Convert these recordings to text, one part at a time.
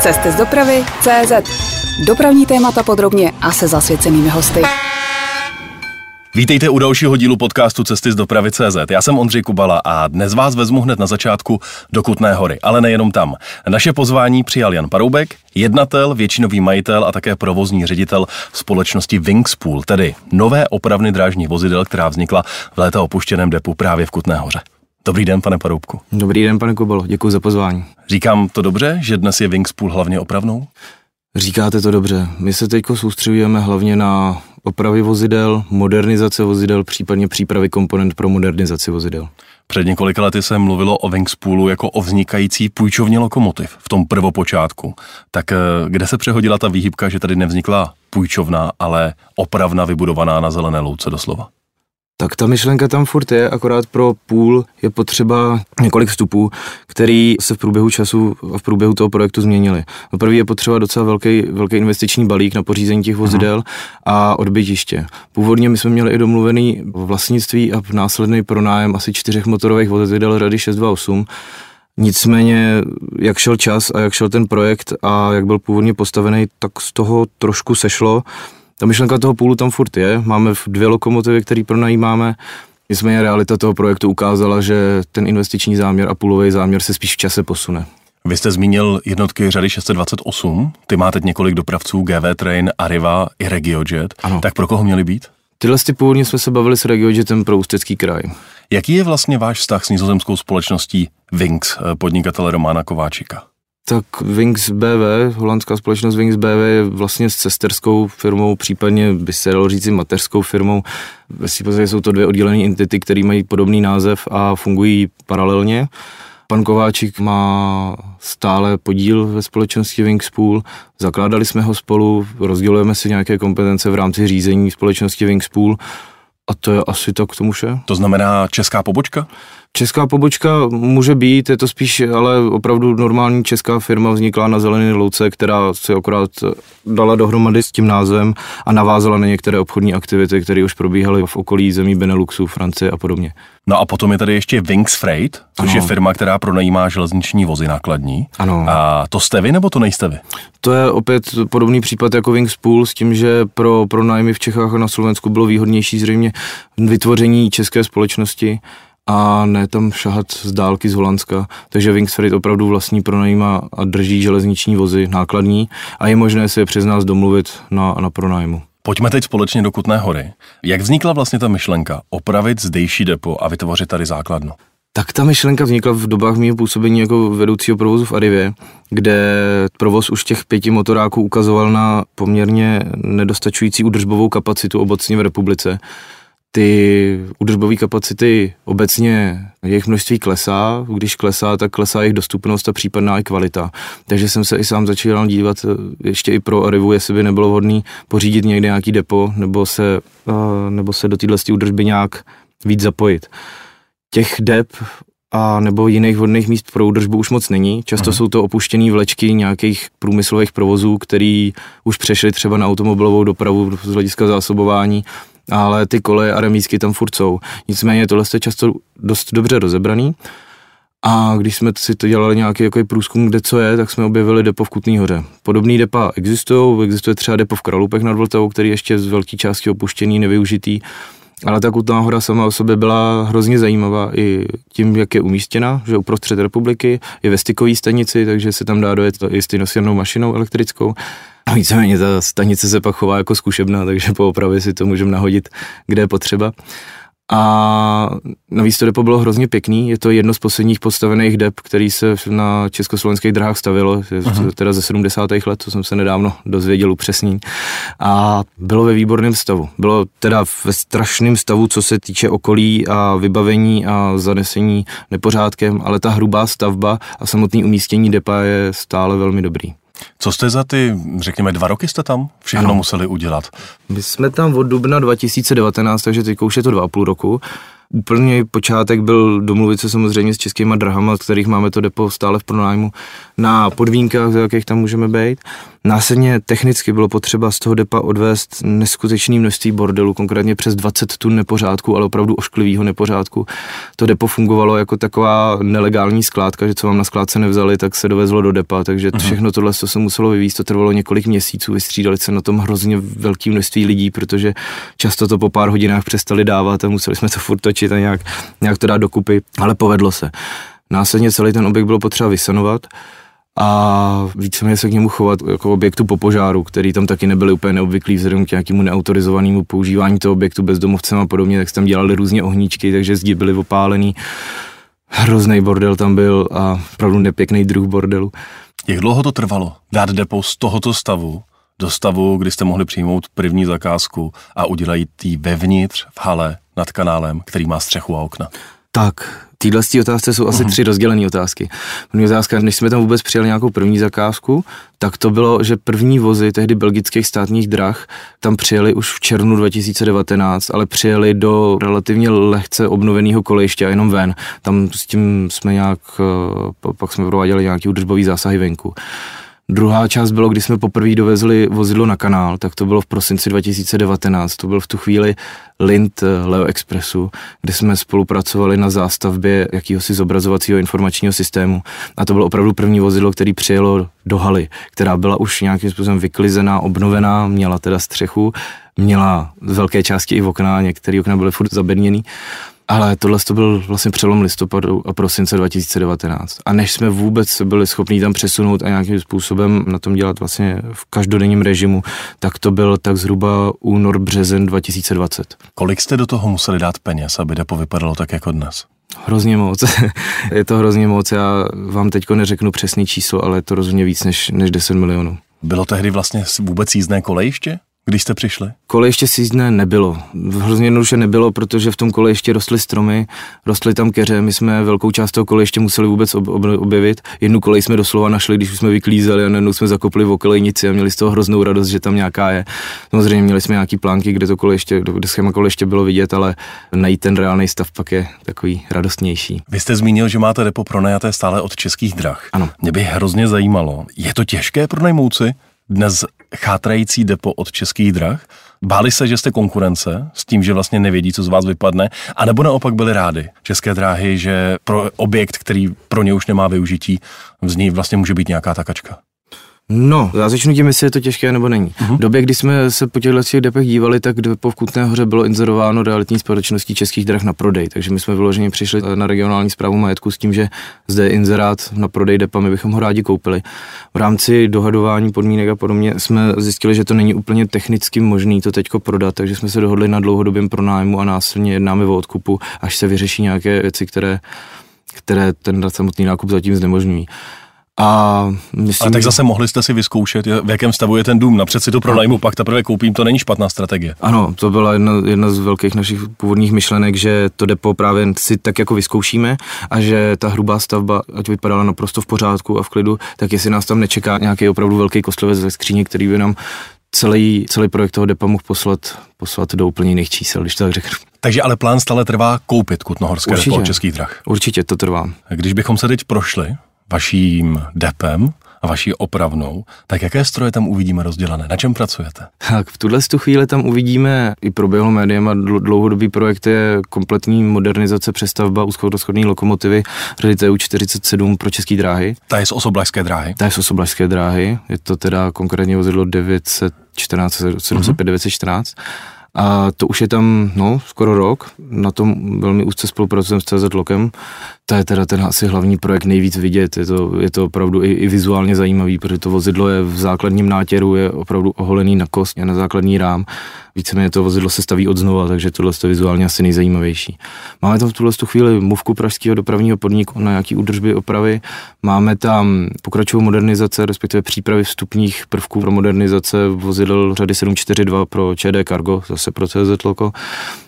Cesty z dopravy CZ. Dopravní témata podrobně a se zasvěcenými hosty. Vítejte u dalšího dílu podcastu Cesty z dopravy CZ. Já jsem Ondřej Kubala a dnes vás vezmu hned na začátku do Kutné hory, ale nejenom tam. Naše pozvání přijal Jan Paroubek, jednatel, většinový majitel a také provozní ředitel společnosti Wingspool, tedy nové opravny drážních vozidel, která vznikla v léta opuštěném depu právě v Kutné hoře. Dobrý den, pane Paroubku. Dobrý den, pane Kubalo, děkuji za pozvání. Říkám to dobře, že dnes je Wingspool hlavně opravnou? Říkáte to dobře. My se teď soustředujeme hlavně na opravy vozidel, modernizace vozidel, případně přípravy komponent pro modernizaci vozidel. Před několika lety se mluvilo o Wingspoolu jako o vznikající půjčovně lokomotiv v tom prvopočátku. Tak eh, kde se přehodila ta výhybka, že tady nevznikla půjčovna, ale opravna vybudovaná na zelené louce doslova? Tak ta myšlenka tam furt je, akorát pro půl je potřeba několik vstupů, který se v průběhu času a v průběhu toho projektu změnili. No první je potřeba docela velký, velký investiční balík na pořízení těch vozidel a odbytiště. Původně my jsme měli i domluvený vlastnictví a následný pronájem asi čtyřech motorových vozidel Rady 628, Nicméně, jak šel čas a jak šel ten projekt a jak byl původně postavený, tak z toho trošku sešlo ta myšlenka toho půlu tam furt je, máme dvě lokomotivy, které pronajímáme, nicméně realita toho projektu ukázala, že ten investiční záměr a půlový záměr se spíš v čase posune. Vy jste zmínil jednotky řady 628, ty máte několik dopravců, GV Train, Arriva i RegioJet, ano. tak pro koho měly být? Tyhle ty původně jsme se bavili s RegioJetem pro Ústecký kraj. Jaký je vlastně váš vztah s nizozemskou společností Wings, eh, podnikatele Romána Kováčika? Tak Wings BV, holandská společnost Wings BV je vlastně s cesterskou firmou, případně by se dalo říct mateřskou firmou. Ve podstatě jsou to dvě oddělené entity, které mají podobný název a fungují paralelně. Pan Kováčik má stále podíl ve společnosti Wingspool, zakládali jsme ho spolu, rozdělujeme si nějaké kompetence v rámci řízení společnosti Wingspool a to je asi tak k tomu vše. To znamená česká pobočka? Česká pobočka může být, je to spíš ale opravdu normální česká firma vznikla na zelené louce, která se akorát dala dohromady s tím názvem a navázala na některé obchodní aktivity, které už probíhaly v okolí zemí Beneluxu, Francie a podobně. No a potom je tady ještě Wings Freight, což ano. je firma, která pronajímá železniční vozy nákladní. Ano. A to jste vy nebo to nejste vy? To je opět podobný případ jako Wings Pool s tím, že pro pronájmy v Čechách a na Slovensku bylo výhodnější zřejmě vytvoření české společnosti a ne tam šahat z dálky z Holandska. Takže Wingsfreight opravdu vlastní pronajíma a drží železniční vozy nákladní a je možné si je přes nás domluvit na, na pronájmu. Pojďme teď společně do Kutné hory. Jak vznikla vlastně ta myšlenka opravit zdejší depo a vytvořit tady základnu? Tak ta myšlenka vznikla v dobách mého působení jako vedoucího provozu v Arivě, kde provoz už těch pěti motoráků ukazoval na poměrně nedostačující udržbovou kapacitu obecně v republice ty udržbové kapacity obecně, jejich množství klesá, když klesá, tak klesá jejich dostupnost a případná i kvalita. Takže jsem se i sám začal dívat eh, ještě i pro Arivu, jestli by nebylo vhodné pořídit někde nějaký depo nebo se, eh, nebo se do téhle údržby nějak víc zapojit. Těch dep a nebo jiných vhodných míst pro údržbu už moc není. Často uh-huh. jsou to opuštěné vlečky nějakých průmyslových provozů, který už přešly třeba na automobilovou dopravu z hlediska zásobování ale ty koleje a remízky tam furt jsou. Nicméně tohle je často dost dobře rozebraný. A když jsme si to dělali nějaký jako průzkum, kde co je, tak jsme objevili depo v Kutný hoře. Podobný depa existují, existuje třeba depo v Kralupech nad Vltavou, který ještě z velké části opuštěný, nevyužitý. Ale ta Kutná hora sama o sobě byla hrozně zajímavá i tím, jak je umístěna, že uprostřed republiky, je ve stykové stanici, takže se tam dá dojet i stejnosvěrnou mašinou elektrickou. A víceméně ta stanice se pak chová jako zkušebna, takže po opravě si to můžeme nahodit, kde je potřeba. A navíc to depo bylo hrozně pěkný, je to jedno z posledních postavených dep, který se na československých drahách stavilo, uh-huh. teda ze 70. let, to jsem se nedávno dozvěděl upřesní. A bylo ve výborném stavu. Bylo teda ve strašném stavu, co se týče okolí a vybavení a zanesení nepořádkem, ale ta hrubá stavba a samotný umístění depa je stále velmi dobrý. Co jste za ty, řekněme, dva roky jste tam všechno ano. museli udělat? My jsme tam od dubna 2019, takže teď už je to dva a půl roku. Úplně počátek byl domluvit se samozřejmě s českýma drahama, z kterých máme to depo stále v pronájmu, na podmínkách, za jakých tam můžeme být. Následně technicky bylo potřeba z toho depa odvést neskutečné množství bordelu, konkrétně přes 20 tun nepořádku, ale opravdu ošklivého nepořádku. To depo fungovalo jako taková nelegální skládka, že co vám na skládce nevzali, tak se dovezlo do depa, takže uh-huh. všechno tohle to se muselo vyvíjet, to trvalo několik měsíců, vystřídali se na tom hrozně velké množství lidí, protože často to po pár hodinách přestali dávat a museli jsme to furt točit a nějak, nějak to dát dokupy, ale povedlo se. Následně celý ten objekt bylo potřeba vysanovat a víceméně se k němu chovat jako objektu po požáru, který tam taky nebyly úplně neobvyklý vzhledem k nějakému neautorizovanému používání toho objektu bezdomovcem a podobně, tak se tam dělali různě ohníčky, takže zdi byly opálený. Hrozný bordel tam byl a opravdu nepěkný druh bordelu. Jak dlouho to trvalo dát depo z tohoto stavu do stavu, kdy jste mohli přijmout první zakázku a udělat ji vevnitř v hale nad kanálem, který má střechu a okna? Tak, Týhle z otázce jsou asi uh-huh. tři rozdělené otázky. První otázka, než jsme tam vůbec přijali nějakou první zakázku, tak to bylo, že první vozy tehdy belgických státních drah tam přijeli už v červnu 2019, ale přijeli do relativně lehce obnoveného kolejiště a jenom ven. Tam s tím jsme nějak, eh, pak jsme prováděli nějaký údržbový zásahy venku. Druhá část bylo, když jsme poprvé dovezli vozidlo na kanál, tak to bylo v prosinci 2019. To byl v tu chvíli Lind eh, Leo Expressu, kde jsme spolupracovali na zástavbě jakýhosi zobrazovacího informačního systému. A to bylo opravdu první vozidlo, který přijelo do haly, která byla už nějakým způsobem vyklizená, obnovená, měla teda střechu, měla z velké části i okna, některé okna byly furt zabedněný ale tohle to byl vlastně přelom listopadu a prosince 2019. A než jsme vůbec byli schopni tam přesunout a nějakým způsobem na tom dělat vlastně v každodenním režimu, tak to byl tak zhruba únor, březen 2020. Kolik jste do toho museli dát peněz, aby depo vypadalo tak jako dnes? Hrozně moc. je to hrozně moc. Já vám teďko neřeknu přesný číslo, ale je to rozhodně víc než, než 10 milionů. Bylo tehdy vlastně vůbec jízdné kolejiště? Když jste přišli? Kole ještě sízdné nebylo. Hrozně jednoduše nebylo, protože v tom kole ještě rostly stromy, rostly tam keře, my jsme velkou část toho kole ještě museli vůbec ob- ob- objevit. Jednu kolej jsme doslova našli, když už jsme vyklízeli a najednou jsme zakopli v okolejnici a měli z toho hroznou radost, že tam nějaká je. Samozřejmě měli jsme nějaký plánky, kde to kole ještě, kde schéma kole ještě bylo vidět, ale najít ten reálný stav pak je takový radostnější. Vy jste zmínil, že máte depo pronajaté stále od českých drah. Ano. Mě by hrozně zajímalo, je to těžké pronajmout si dnes chátrající depo od českých drah? Báli se, že jste konkurence s tím, že vlastně nevědí, co z vás vypadne, a nebo naopak byli rádi české dráhy, že pro objekt, který pro ně už nemá využití, z ní vlastně může být nějaká takačka? No, já začnu tím, jestli je to těžké nebo není. Uh-huh. V době, kdy jsme se po těchto těch depech dívali, tak po v Kutné hoře bylo inzerováno realitní společností českých drah na prodej, takže my jsme vyloženě přišli na regionální zprávu majetku s tím, že zde je inzerát na prodej depa, my bychom ho rádi koupili. V rámci dohadování podmínek a podobně jsme zjistili, že to není úplně technicky možné to teďko prodat, takže jsme se dohodli na dlouhodobém pronájmu a následně jednáme o odkupu, až se vyřeší nějaké věci, které, které ten samotný nákup zatím znemožňují. A myslím, a tak zase mohli jste si vyzkoušet, v jakém stavu je ten dům. Napřed si to pronajmu, pak teprve koupím, to není špatná strategie. Ano, to byla jedna, jedna z velkých našich původních myšlenek, že to depo právě si tak jako vyzkoušíme a že ta hrubá stavba, ať vypadala naprosto v pořádku a v klidu, tak jestli nás tam nečeká nějaký opravdu velký kostlivec ze skříně, který by nám celý, celý projekt toho depa mohl poslat, poslat do úplně jiných čísel, když to tak řeknu. Takže ale plán stále trvá koupit Kutnohorské Určitě. depo českých drah. Určitě to trvá. Když bychom se teď prošli vaším depem a vaší opravnou, tak jaké stroje tam uvidíme rozdělané? Na čem pracujete? Tak v tuhle chvíli tam uvidíme i proběhlo médiem a dlouhodobý projekt je kompletní modernizace přestavba úzkorozchodné lokomotivy řady 47 pro české dráhy. Ta je z osoblažské dráhy? Ta je z osoblažské dráhy, je to teda konkrétně vozidlo 914, 705, uh-huh. 914 a to už je tam, no, skoro rok. Na tom velmi úzce spolupracujeme s CZ Lokem. To je teda ten asi hlavní projekt nejvíc vidět. Je to, je to opravdu i, i vizuálně zajímavý, protože to vozidlo je v základním nátěru, je opravdu oholený na kost, je na základní rám víceméně to vozidlo se staví od znova, takže tohle je vizuálně asi nejzajímavější. Máme tam v tuhle chvíli mluvku pražského dopravního podniku na nějaký údržby opravy, máme tam pokračovou modernizace, respektive přípravy vstupních prvků pro modernizace vozidel řady 742 pro ČD Cargo, zase pro CZ Loco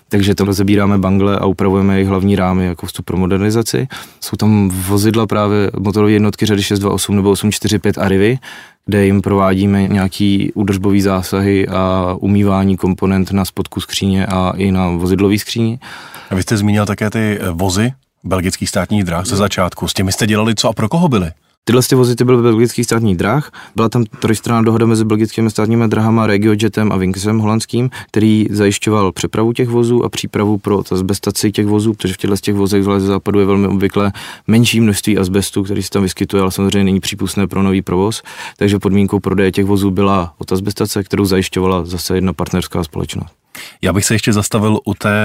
takže tam zabíráme bangle a upravujeme jejich hlavní rámy jako vstup pro modernizaci. Jsou tam vozidla právě motorové jednotky řady 628 nebo 845 Arrivy, kde jim provádíme nějaký údržbový zásahy a umývání komponent na spodku skříně a i na vozidlové skříni. A vy jste zmínil také ty eh, vozy belgických státních dráh ze začátku. S těmi jste dělali co a pro koho byli? Tyhle ty vozy ty byly belgických státních drah. Byla tam trojstranná dohoda mezi belgickými státními drahama, RegioJetem a Winksem holandským, který zajišťoval přepravu těch vozů a přípravu pro azbestaci těch vozů, protože v těchto těch vozech z západu je velmi obvykle menší množství azbestu, který se tam vyskytuje, ale samozřejmě není přípustné pro nový provoz. Takže podmínkou prodeje těch vozů byla otazbestace, kterou zajišťovala zase jedna partnerská společnost. Já bych se ještě zastavil u té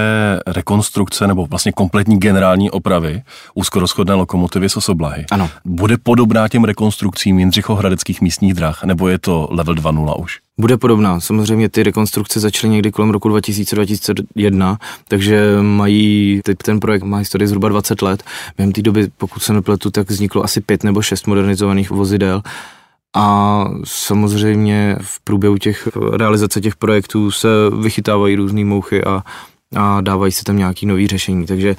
rekonstrukce nebo vlastně kompletní generální opravy úzkorozchodné lokomotivy z Osoblahy. Ano. Bude podobná těm rekonstrukcím Jindřichohradeckých místních drah, nebo je to level 2.0 už? Bude podobná. Samozřejmě ty rekonstrukce začaly někdy kolem roku 2000-2001, takže mají, teď ten projekt má historii zhruba 20 let. Během té doby, pokud se nepletu, tak vzniklo asi pět nebo šest modernizovaných vozidel a samozřejmě v průběhu těch realizace těch projektů se vychytávají různé mouchy a, a dávají se tam nějaké nové řešení. Takže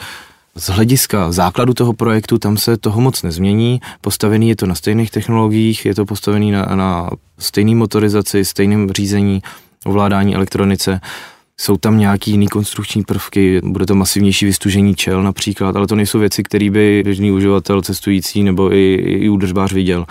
z hlediska základu toho projektu tam se toho moc nezmění. Postavený je to na stejných technologiích, je to postavený na, na stejné motorizaci, stejném řízení, ovládání elektronice. Jsou tam nějaký jiný konstrukční prvky, bude to masivnější vystužení čel například, ale to nejsou věci, které by běžný uživatel cestující nebo i, i údržbář viděl.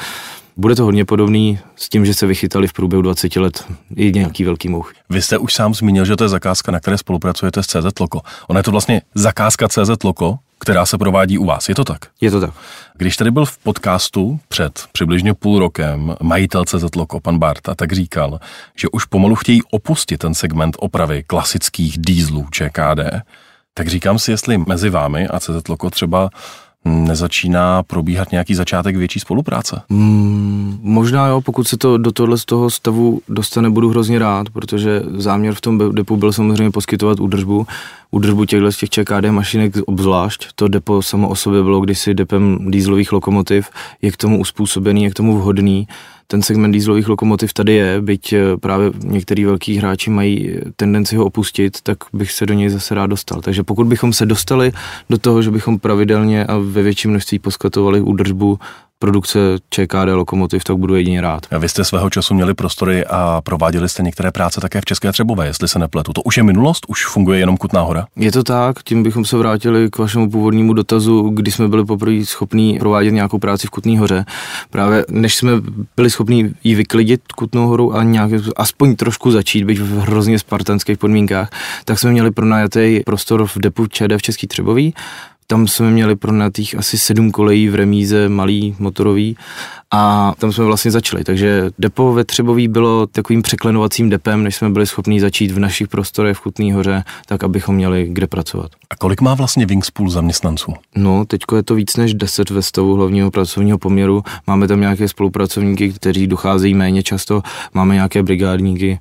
Bude to hodně podobný s tím, že se vychytali v průběhu 20 let i nějaký velký mouch. Vy jste už sám zmínil, že to je zakázka, na které spolupracujete s CZ Loko. Ona je to vlastně zakázka CZ Loko, která se provádí u vás. Je to tak? Je to tak. Když tady byl v podcastu před přibližně půl rokem majitel CZ Loko, pan Barta, tak říkal, že už pomalu chtějí opustit ten segment opravy klasických dýzlů ČKD, tak říkám si, jestli mezi vámi a CZ Loko třeba nezačíná probíhat nějaký začátek větší spolupráce? Mm, možná jo, pokud se to do tohle z toho stavu dostane, budu hrozně rád, protože záměr v tom depu byl samozřejmě poskytovat údržbu. Údržbu těchto z těch ČKD mašinek obzvlášť. To depo samo o sobě bylo kdysi depem dýzlových lokomotiv, je k tomu uspůsobený, je k tomu vhodný ten segment dýzlových lokomotiv tady je, byť eh, právě některý velký hráči mají tendenci ho opustit, tak bych se do něj zase rád dostal. Takže pokud bychom se dostali do toho, že bychom pravidelně a ve větším množství poskytovali údržbu produkce ČKD lokomotiv, tak budu jedině rád. A vy jste svého času měli prostory a prováděli jste některé práce také v České Třebové, jestli se nepletu. To už je minulost, už funguje jenom Kutná hora? Je to tak, tím bychom se vrátili k vašemu původnímu dotazu, kdy jsme byli poprvé schopní provádět nějakou práci v Kutné hoře. Právě než jsme byli schopni ji vyklidit Kutnou horu a nějak aspoň trošku začít, být v hrozně spartanských podmínkách, tak jsme měli pronajatý prostor v depu ČD v Český Třebový tam jsme měli pronatých asi sedm kolejí v remíze, malý, motorový a tam jsme vlastně začali. Takže depo ve Třebový bylo takovým překlenovacím depem, než jsme byli schopni začít v našich prostorech v Kutný hoře, tak abychom měli kde pracovat. A kolik má vlastně Wingspool zaměstnanců? No, teď je to víc než 10 ve stavu hlavního pracovního poměru. Máme tam nějaké spolupracovníky, kteří docházejí méně často, máme nějaké brigádníky,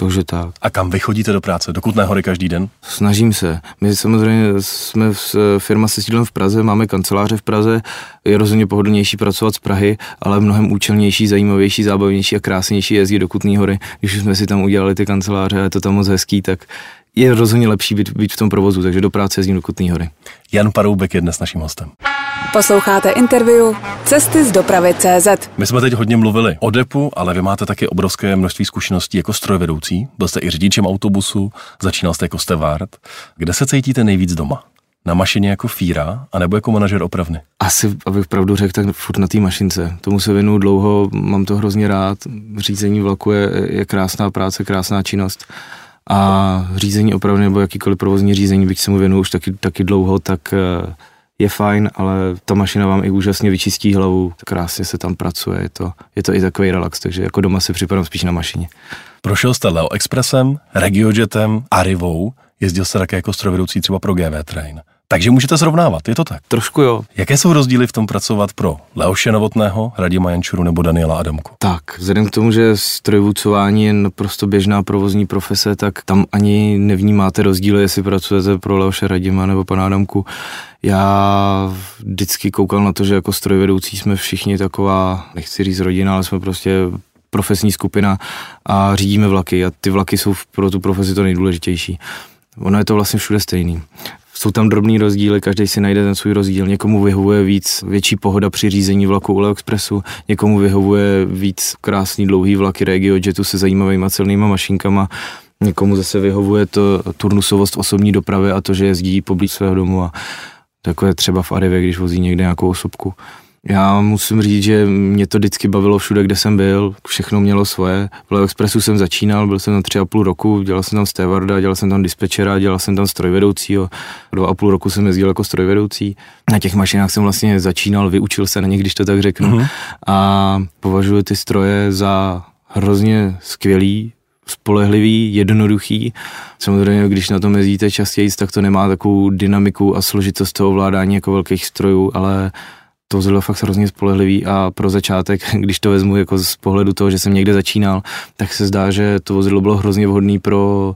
takže tak. A kam vy chodíte do práce? Do Kutné hory každý den? Snažím se. My samozřejmě jsme v, firma se sídlem v Praze, máme kanceláře v Praze, je rozhodně pohodlnější pracovat z Prahy, ale mnohem účelnější, zajímavější, zábavnější a krásnější jezdit do Kutné hory. Když jsme si tam udělali ty kanceláře a je to tam moc hezký, tak je rozhodně lepší být, být v tom provozu, takže do práce jezdím do Kutné hory. Jan Paroubek je dnes naším hostem. Posloucháte interview Cesty z dopravy CZ. My jsme teď hodně mluvili o depu, ale vy máte taky obrovské množství zkušeností jako strojvedoucí. Byl jste i řidičem autobusu, začínal jste jako stevard. Kde se cítíte nejvíc doma? Na mašině jako fíra, anebo jako manažer opravny? Asi, abych pravdu řekl, tak furt na té mašince. Tomu se věnuju dlouho, mám to hrozně rád. Řízení vlaku je, je krásná práce, krásná činnost a řízení opravdu nebo jakýkoliv provozní řízení, byť se mu věnuju už taky, taky dlouho, tak eh, je fajn, ale ta mašina vám i úžasně vyčistí hlavu, krásně se tam pracuje, je to, je to i takový relax, takže jako doma si připadám spíš na mašině. Prošel jste Leo Expressem, Regiojetem, Arivou, jezdil jste také jako strojvedoucí třeba pro GV Train. Takže můžete srovnávat, je to tak? Trošku jo. Jaké jsou rozdíly v tom pracovat pro Leoše Novotného, Radima Jančuru nebo Daniela Adamku? Tak, vzhledem k tomu, že strojvůcování je naprosto běžná provozní profese, tak tam ani nevnímáte rozdíly, jestli pracujete pro Leoše Radima nebo pana Adamku. Já vždycky koukal na to, že jako strojvedoucí jsme všichni taková, nechci říct rodina, ale jsme prostě profesní skupina a řídíme vlaky a ty vlaky jsou pro tu profesi to nejdůležitější. Ono je to vlastně všude stejný. Jsou tam drobný rozdíly, každý si najde ten svůj rozdíl. Někomu vyhovuje víc větší pohoda při řízení vlaku u Expressu, někomu vyhovuje víc krásný dlouhý vlaky RegioJetu se zajímavými celnýma mašinkama, někomu zase vyhovuje to turnusovost osobní dopravy a to, že jezdí poblíž svého domu a takové třeba v Arivě, když vozí někde nějakou osobku. Já musím říct, že mě to vždycky bavilo všude, kde jsem byl, všechno mělo svoje. V Leo Expressu jsem začínal, byl jsem tam tři a půl roku, dělal jsem tam stevarda, dělal jsem tam dispečera, dělal jsem tam strojvedoucího. Dva a půl roku jsem jezdil jako strojvedoucí. Na těch mašinách jsem vlastně začínal, vyučil se na ně, když to tak řeknu. Mm-hmm. A považuji ty stroje za hrozně skvělý, spolehlivý, jednoduchý. Samozřejmě, když na tom jezdíte častěji, tak to nemá takovou dynamiku a složitost toho ovládání jako velkých strojů, ale to vozidlo fakt hrozně spolehlivý a pro začátek, když to vezmu jako z pohledu toho, že jsem někde začínal, tak se zdá, že to vozidlo bylo hrozně vhodné pro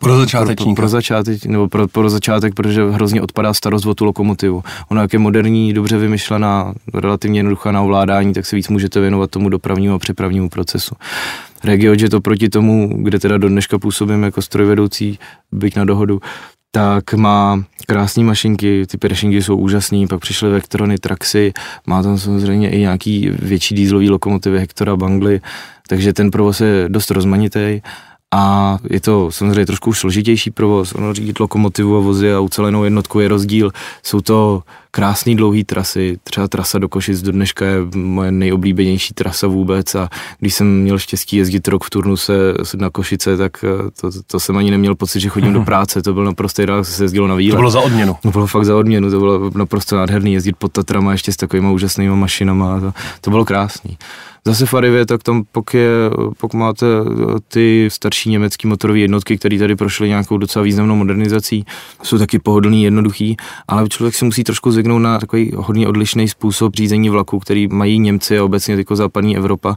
pro začátek, Pro, pro, pro začátek, nebo pro, pro začátek, protože hrozně odpadá starost o tu lokomotivu. Ona jak je moderní, dobře vymyšlená, relativně jednoduchá na ovládání, tak se víc můžete věnovat tomu dopravnímu a přepravnímu procesu. RegioJet oproti tomu, kde teda do dneška působím jako strojvedoucí, byť na dohodu, tak má krásné mašinky, ty peršingy jsou úžasné, pak přišly Vectrony, Traxy, má tam samozřejmě i nějaký větší dýzlový lokomotivy Hectora, Bangly, takže ten provoz je dost rozmanitý a je to samozřejmě trošku složitější provoz, ono řídit lokomotivu a vozy a ucelenou jednotku je rozdíl, jsou to krásné dlouhé trasy, třeba trasa do Košic do dneška je moje nejoblíbenější trasa vůbec a když jsem měl štěstí jezdit rok v turnuse na Košice, tak eh, to, to jsem ani neměl pocit, že chodím do práce, to byl naprosto ideál, se jezdilo na výlet. To bylo za odměnu. To bylo fakt za odměnu, to bylo naprosto nádherný jezdit pod Tatrama ještě s takovými úžasnými mašinama, to, to bylo krásný. Zase v Arivě, tak tam pokud, je, pokud máte ty starší německé motorové jednotky, které tady prošly nějakou docela významnou modernizací, jsou taky pohodlný, jednoduchý, ale člověk si musí trošku zvyknout na takový hodně odlišný způsob řízení vlaku, který mají Němci a obecně jako západní Evropa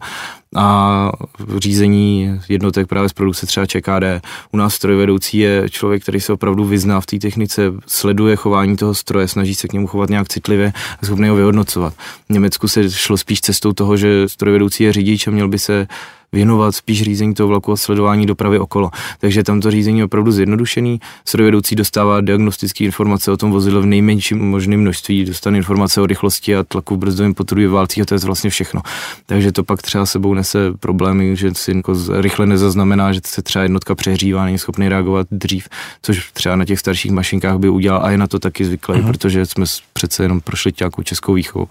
a řízení jednotek právě z produkce třeba ČKD. U nás strojvedoucí je člověk, který se opravdu vyzná v té technice, sleduje chování toho stroje, snaží se k němu chovat nějak citlivě a schopný ho vyhodnocovat. V Německu se šlo spíš cestou toho, že strojvedoucí je řidič a měl by se věnovat spíš řízení toho vlaku a sledování dopravy okolo. Takže tam to řízení je opravdu zjednodušený. Strojvedoucí dostává diagnostické informace o tom vozidle v nejmenším možném množství, dostane informace o rychlosti a tlaku v brzdovém potrubí válcích a to je vlastně všechno. Takže to pak třeba sebou nese problémy, že si jako rychle nezaznamená, že se třeba jednotka přehřívá, není schopný reagovat dřív, což třeba na těch starších mašinkách by udělal a je na to taky zvyklý, uh-huh. protože jsme přece jenom prošli nějakou českou výchovou.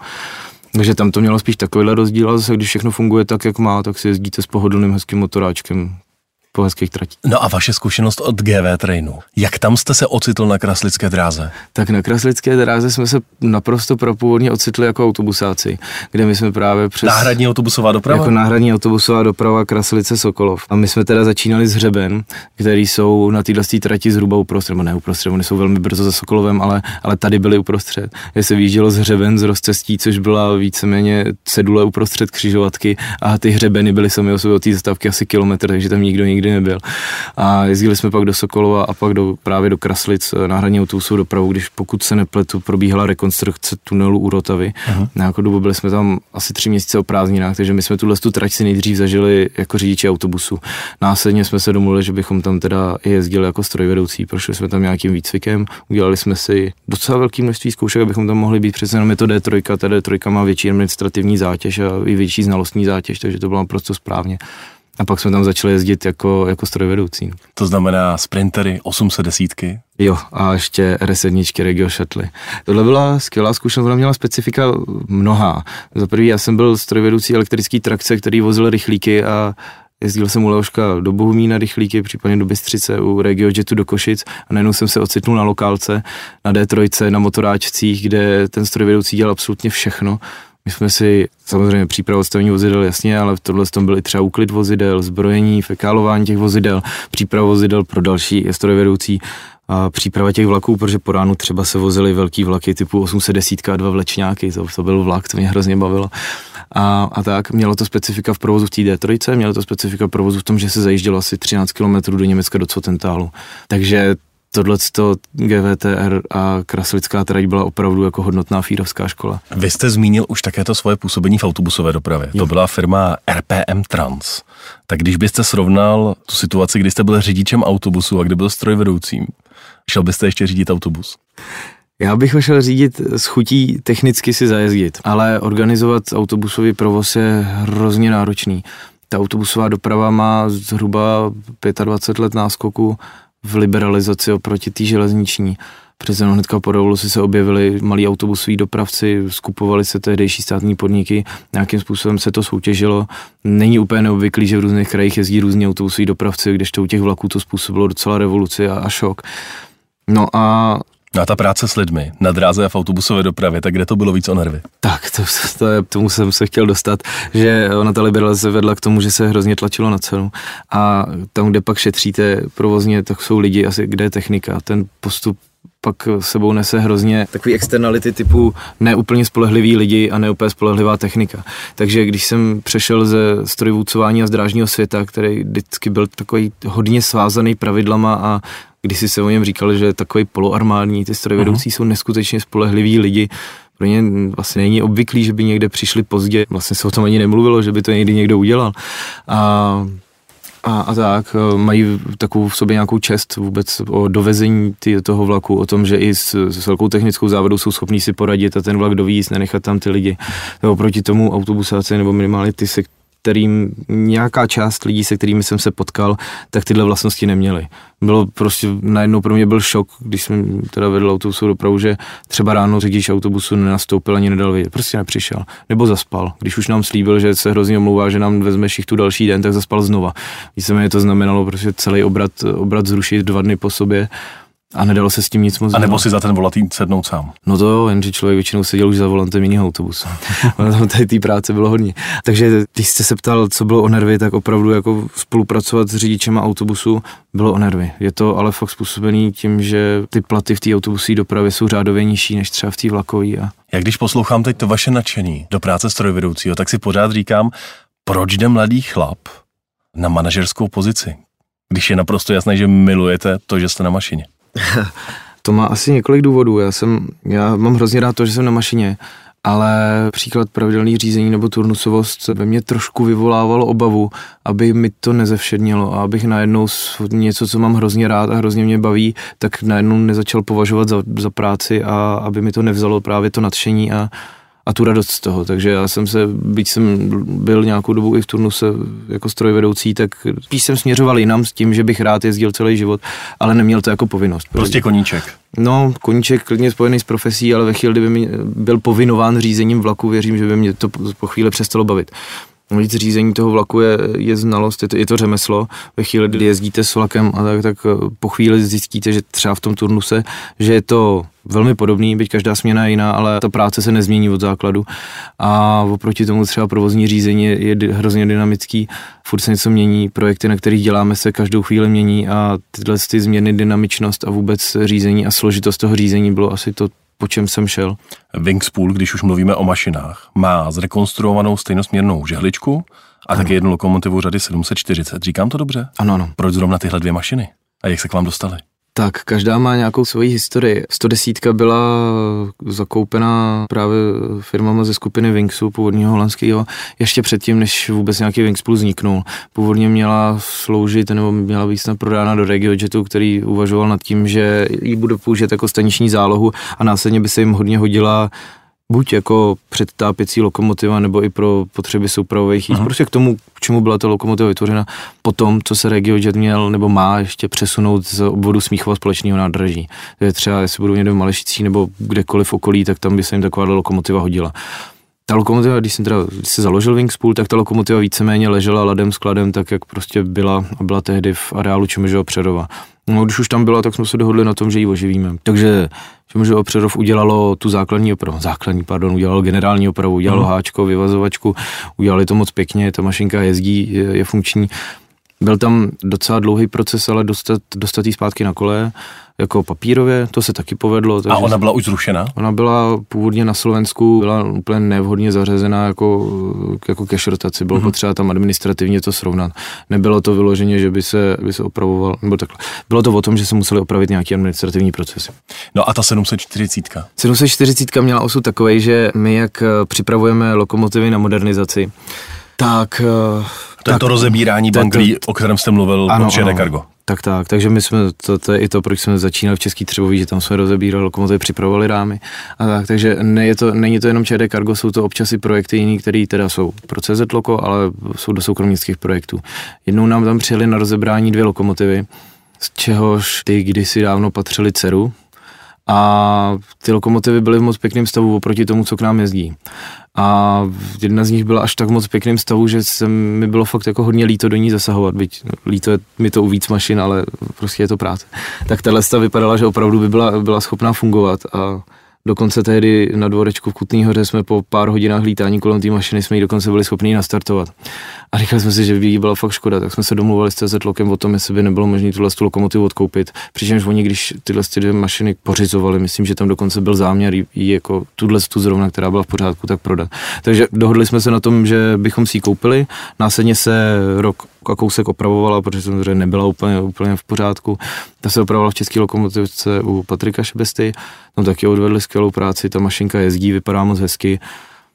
Takže tam to mělo spíš takovýhle rozdíl, a zase když všechno funguje tak, jak má, tak si jezdíte s pohodlným hezkým motoráčkem po hezkých tratích. No a vaše zkušenost od GV Trainu. Jak tam jste se ocitl na Kraslické dráze? Tak na Kraslické dráze jsme se naprosto propůvodně ocitli jako autobusáci, kde my jsme právě přes... Náhradní autobusová doprava? Jako náhradní autobusová doprava Kraslice Sokolov. A my jsme teda začínali z Hřeben, který jsou na této trati zhruba uprostřed, nebo ne uprostřed, oni jsou velmi brzo za Sokolovem, ale, ale tady byli uprostřed. Je se vyjíždělo z Hřeben z rozcestí, což byla víceméně cedule uprostřed křižovatky a ty hřebeny byly sami o sobě od té zastavky asi kilometr, takže tam nikdo nikdy nikdy nebyl. A jezdili jsme pak do Sokolova a pak do, právě do Kraslic eh, na hraní autobusovou dopravu, když pokud se nepletu, probíhala rekonstrukce tunelu u Rotavy. Aha. Na nějakou dobu byli jsme tam asi tři měsíce o prázdninách, takže my jsme tuhle tu trať si nejdřív zažili jako řidiči autobusu. Následně jsme se domluvili, že bychom tam teda jezdili jako strojvedoucí, prošli jsme tam nějakým výcvikem, udělali jsme si docela velký množství zkoušek, abychom tam mohli být, přece jenom je to D3, ta D3 má větší administrativní zátěž a i větší znalostní zátěž, takže to bylo naprosto správně. A pak jsme tam začali jezdit jako, jako strojvedoucí. To znamená sprintery 810? Jo, a ještě R7 Regio Shuttle. Tohle byla skvělá zkušenost, ona měla specifika mnoha. Za prvý já jsem byl strojvedoucí elektrický trakce, který vozil rychlíky a Jezdil jsem u Leoška do Bohumína rychlíky, případně do Bystřice, u RegioJetu do Košic a najednou jsem se ocitnul na lokálce, na D3, na motoráčcích, kde ten strojvedoucí dělal absolutně všechno my jsme si samozřejmě přípravu odstavení vozidel jasně, ale v tohle tom byl i třeba úklid vozidel, zbrojení, fekálování těch vozidel, příprava vozidel pro další strojvedoucí a příprava těch vlaků, protože po ránu třeba se vozily velký vlaky typu 810 a dva vlečňáky, to, to byl vlak, to mě hrozně bavilo. A, a tak mělo to specifika v provozu v té D3, mělo to specifika v provozu v tom, že se zajíždělo asi 13 km do Německa do Cotentálu. Takže tohle GVTR a Kraslická trať byla opravdu jako hodnotná fírovská škola. Vy jste zmínil už také to svoje působení v autobusové dopravě. Jo. To byla firma RPM Trans. Tak když byste srovnal tu situaci, kdy jste byl řidičem autobusu a kdy byl strojvedoucím, šel byste ještě řídit autobus? Já bych ho šel řídit s chutí technicky si zajezdit, ale organizovat autobusový provoz je hrozně náročný. Ta autobusová doprava má zhruba 25 let náskoku v liberalizaci oproti té železniční. Přece jenom hnedka po revoluci se objevili malí autobusoví dopravci, skupovali se tehdejší státní podniky, nějakým způsobem se to soutěžilo. Není úplně neobvyklý, že v různých krajích jezdí různí autobusoví dopravci, když to u těch vlaků to způsobilo docela revoluci a, a šok. No a No a ta práce s lidmi na dráze a v autobusové dopravě, tak kde to bylo víc o nervy? Tak, to, to je, tomu jsem se chtěl dostat, že ona ta liberalizace vedla k tomu, že se hrozně tlačilo na cenu a tam, kde pak šetříte provozně, tak jsou lidi, asi kde je technika. Ten postup pak sebou nese hrozně takový externality typu neúplně spolehlivý lidi a neúplně spolehlivá technika. Takže když jsem přešel ze strojvůcování a z drážního světa, který vždycky byl takový hodně svázaný pravidlama a když si se o něm říkal, že takový poloarmádní, ty strojvedoucí uh-huh. jsou neskutečně spolehliví lidi, pro ně vlastně není obvyklý, že by někde přišli pozdě, vlastně se o tom ani nemluvilo, že by to někdy někdo udělal. A a, a tak, e, mají takovou v sobě nějakou čest vůbec o dovezení ty, toho vlaku, o tom, že i s, s velkou technickou závodou jsou schopní si poradit a ten vlak dovízt, nenechat tam ty lidi. Nebo proti tomu autobusáci nebo minimálně ty, se kterým nějaká část lidí, se kterými jsem se potkal, tak tyhle vlastnosti neměli. Bylo prostě, najednou pro mě byl šok, když jsem teda vedl autobusovou dopravu, že třeba ráno řidič autobusu nenastoupil ani nedal vědět, prostě nepřišel. Nebo zaspal. Když už nám slíbil, že se hrozně omlouvá, že nám vezme tu další den, tak zaspal znova. Víceméně to znamenalo prostě celý obrat, obrat zrušit dva dny po sobě a nedalo se s tím nic moc A nebo si za ten volatý sednout sám. No to jo, jenže člověk většinou seděl už za volantem jiného autobusu. tam tady té práce bylo hodně. Takže když jste se ptal, co bylo o nervy, tak opravdu jako spolupracovat s řidičem autobusu bylo o nervy. Je to ale fakt způsobený tím, že ty platy v té autobusové dopravě jsou řádově nižší než třeba v té vlakové. A... Jak když poslouchám teď to vaše nadšení do práce strojvedoucího, tak si pořád říkám, proč jde mladý chlap na manažerskou pozici, když je naprosto jasné, že milujete to, že jste na mašině. to má asi několik důvodů. Já, jsem, já mám hrozně rád to, že jsem na mašině, ale příklad pravidelný řízení nebo turnusovost ve mě trošku vyvolávalo obavu, aby mi to nezevšednilo a abych najednou něco, co mám hrozně rád a hrozně mě baví, tak najednou nezačal považovat za, za práci a aby mi to nevzalo právě to nadšení a, a tu radost z toho. Takže já jsem se, byť jsem byl nějakou dobu i v turnuse jako strojvedoucí, tak spíš jsem směřoval jinam s tím, že bych rád jezdil celý život, ale neměl to jako povinnost. Prostě koníček. No, koníček klidně spojený s profesí, ale ve chvíli, kdyby mi byl povinován řízením vlaku, věřím, že by mě to po chvíli přestalo bavit. Víc řízení toho vlaku je, je znalost, je to, je to řemeslo. Ve chvíli, kdy jezdíte s vlakem a tak, tak eh, po chvíli zjistíte, že třeba v tom turnuse, že je to velmi podobný, byť každá směna je jiná, ale ta práce se nezmění od základu. A oproti tomu třeba provozní řízení je, je hrozně dynamický, furt se něco mění, projekty, na kterých děláme, se každou chvíli mění a tyhle ty změny, dynamičnost a vůbec řízení a složitost toho řízení bylo asi to, po čem jsem šel. Wingspool, když už mluvíme o mašinách, má zrekonstruovanou stejnosměrnou žehličku a ano. také jednu lokomotivu řady 740. Říkám to dobře? Ano, ano. Proč zrovna tyhle dvě mašiny? A jak se k vám dostali? Tak, každá má nějakou svoji historii. 110 byla zakoupená právě firmama ze skupiny Wingsu, původního holandského, ještě předtím, než vůbec nějaký Wings Plus vzniknul. Původně měla sloužit nebo měla být snad prodána do RegioJetu, který uvažoval nad tím, že ji bude použít jako staniční zálohu a následně by se jim hodně hodila buď jako předtápěcí lokomotiva, nebo i pro potřeby soupravových jízd, prostě k tomu, k čemu byla ta lokomotiva vytvořena, potom, co se RegioJet měl nebo má ještě přesunout z obvodu Smíchova společného nádraží. je třeba, jestli budou někde v Malešicích nebo kdekoliv v okolí, tak tam by se jim taková lokomotiva hodila. Ta lokomotiva, když jsem teda když se založil Wingspool, tak ta lokomotiva víceméně ležela ladem skladem, tak jak prostě byla a byla tehdy v areálu Čemežova Přerova. No, když už tam byla, tak jsme se dohodli na tom, že ji oživíme. Takže Čemežova Přerov udělalo tu základní opravu, základní, pardon, udělalo generální opravu, udělalo hmm. háčko, vyvazovačku, udělali to moc pěkně, ta mašinka jezdí, je, je funkční. Byl tam docela dlouhý proces, ale dostat, dostat jí zpátky na kole, jako papírově, to se taky povedlo. Takže a ona byla už zrušena? Ona byla původně na Slovensku, byla úplně nevhodně zařazená jako, jako cash rotaci, bylo mm-hmm. potřeba tam administrativně to srovnat. Nebylo to vyloženě, že by se, by se opravoval, nebo takhle. Bylo to o tom, že se museli opravit nějaký administrativní procesy. No a ta 740? 740 měla osud takový, že my jak připravujeme lokomotivy na modernizaci, tak to je to rozebírání to, o kterém jste mluvil ano, od ano. Cargo. Tak, tak, takže my jsme, to, to je i to, proč jsme začínali v Český Třebový, že tam jsme rozebírali lokomotivy, připravovali rámy. A tak, takže ne je to, není to jenom ČD Cargo, jsou to občas i projekty jiný, které teda jsou pro CZ Loko, ale jsou do soukromnických projektů. Jednou nám tam přijeli na rozebrání dvě lokomotivy, z čehož ty kdysi dávno patřili dceru, a ty lokomotivy byly v moc pěkném stavu oproti tomu, co k nám jezdí. A jedna z nich byla až tak moc pěkným stavu, že se mi bylo fakt jako hodně líto do ní zasahovat, byť líto je mi to u víc mašin, ale prostě je to práce. Tak tahle vypadala, že opravdu by byla, byla schopná fungovat a Dokonce tehdy na dvorečku v Kutný hoře jsme po pár hodinách lítání kolem té mašiny jsme ji dokonce byli schopni nastartovat. A říkali jsme si, že by jí byla fakt škoda, tak jsme se domluvili s CZ Lokem o tom, jestli by nebylo možné tuhle tu lokomotivu odkoupit. Přičemž oni, když tyhle ty dvě mašiny pořizovali, myslím, že tam dokonce byl záměr jí jako tuhle tu zrovna, která byla v pořádku, tak prodat. Takže dohodli jsme se na tom, že bychom si ji koupili. Následně se rok a kousek opravovala, protože samozřejmě nebyla úplně, úplně v pořádku. Ta se opravovala v české lokomotivce u Patrika Šebesty. Tam taky odvedli skvělou práci, ta mašinka jezdí, vypadá moc hezky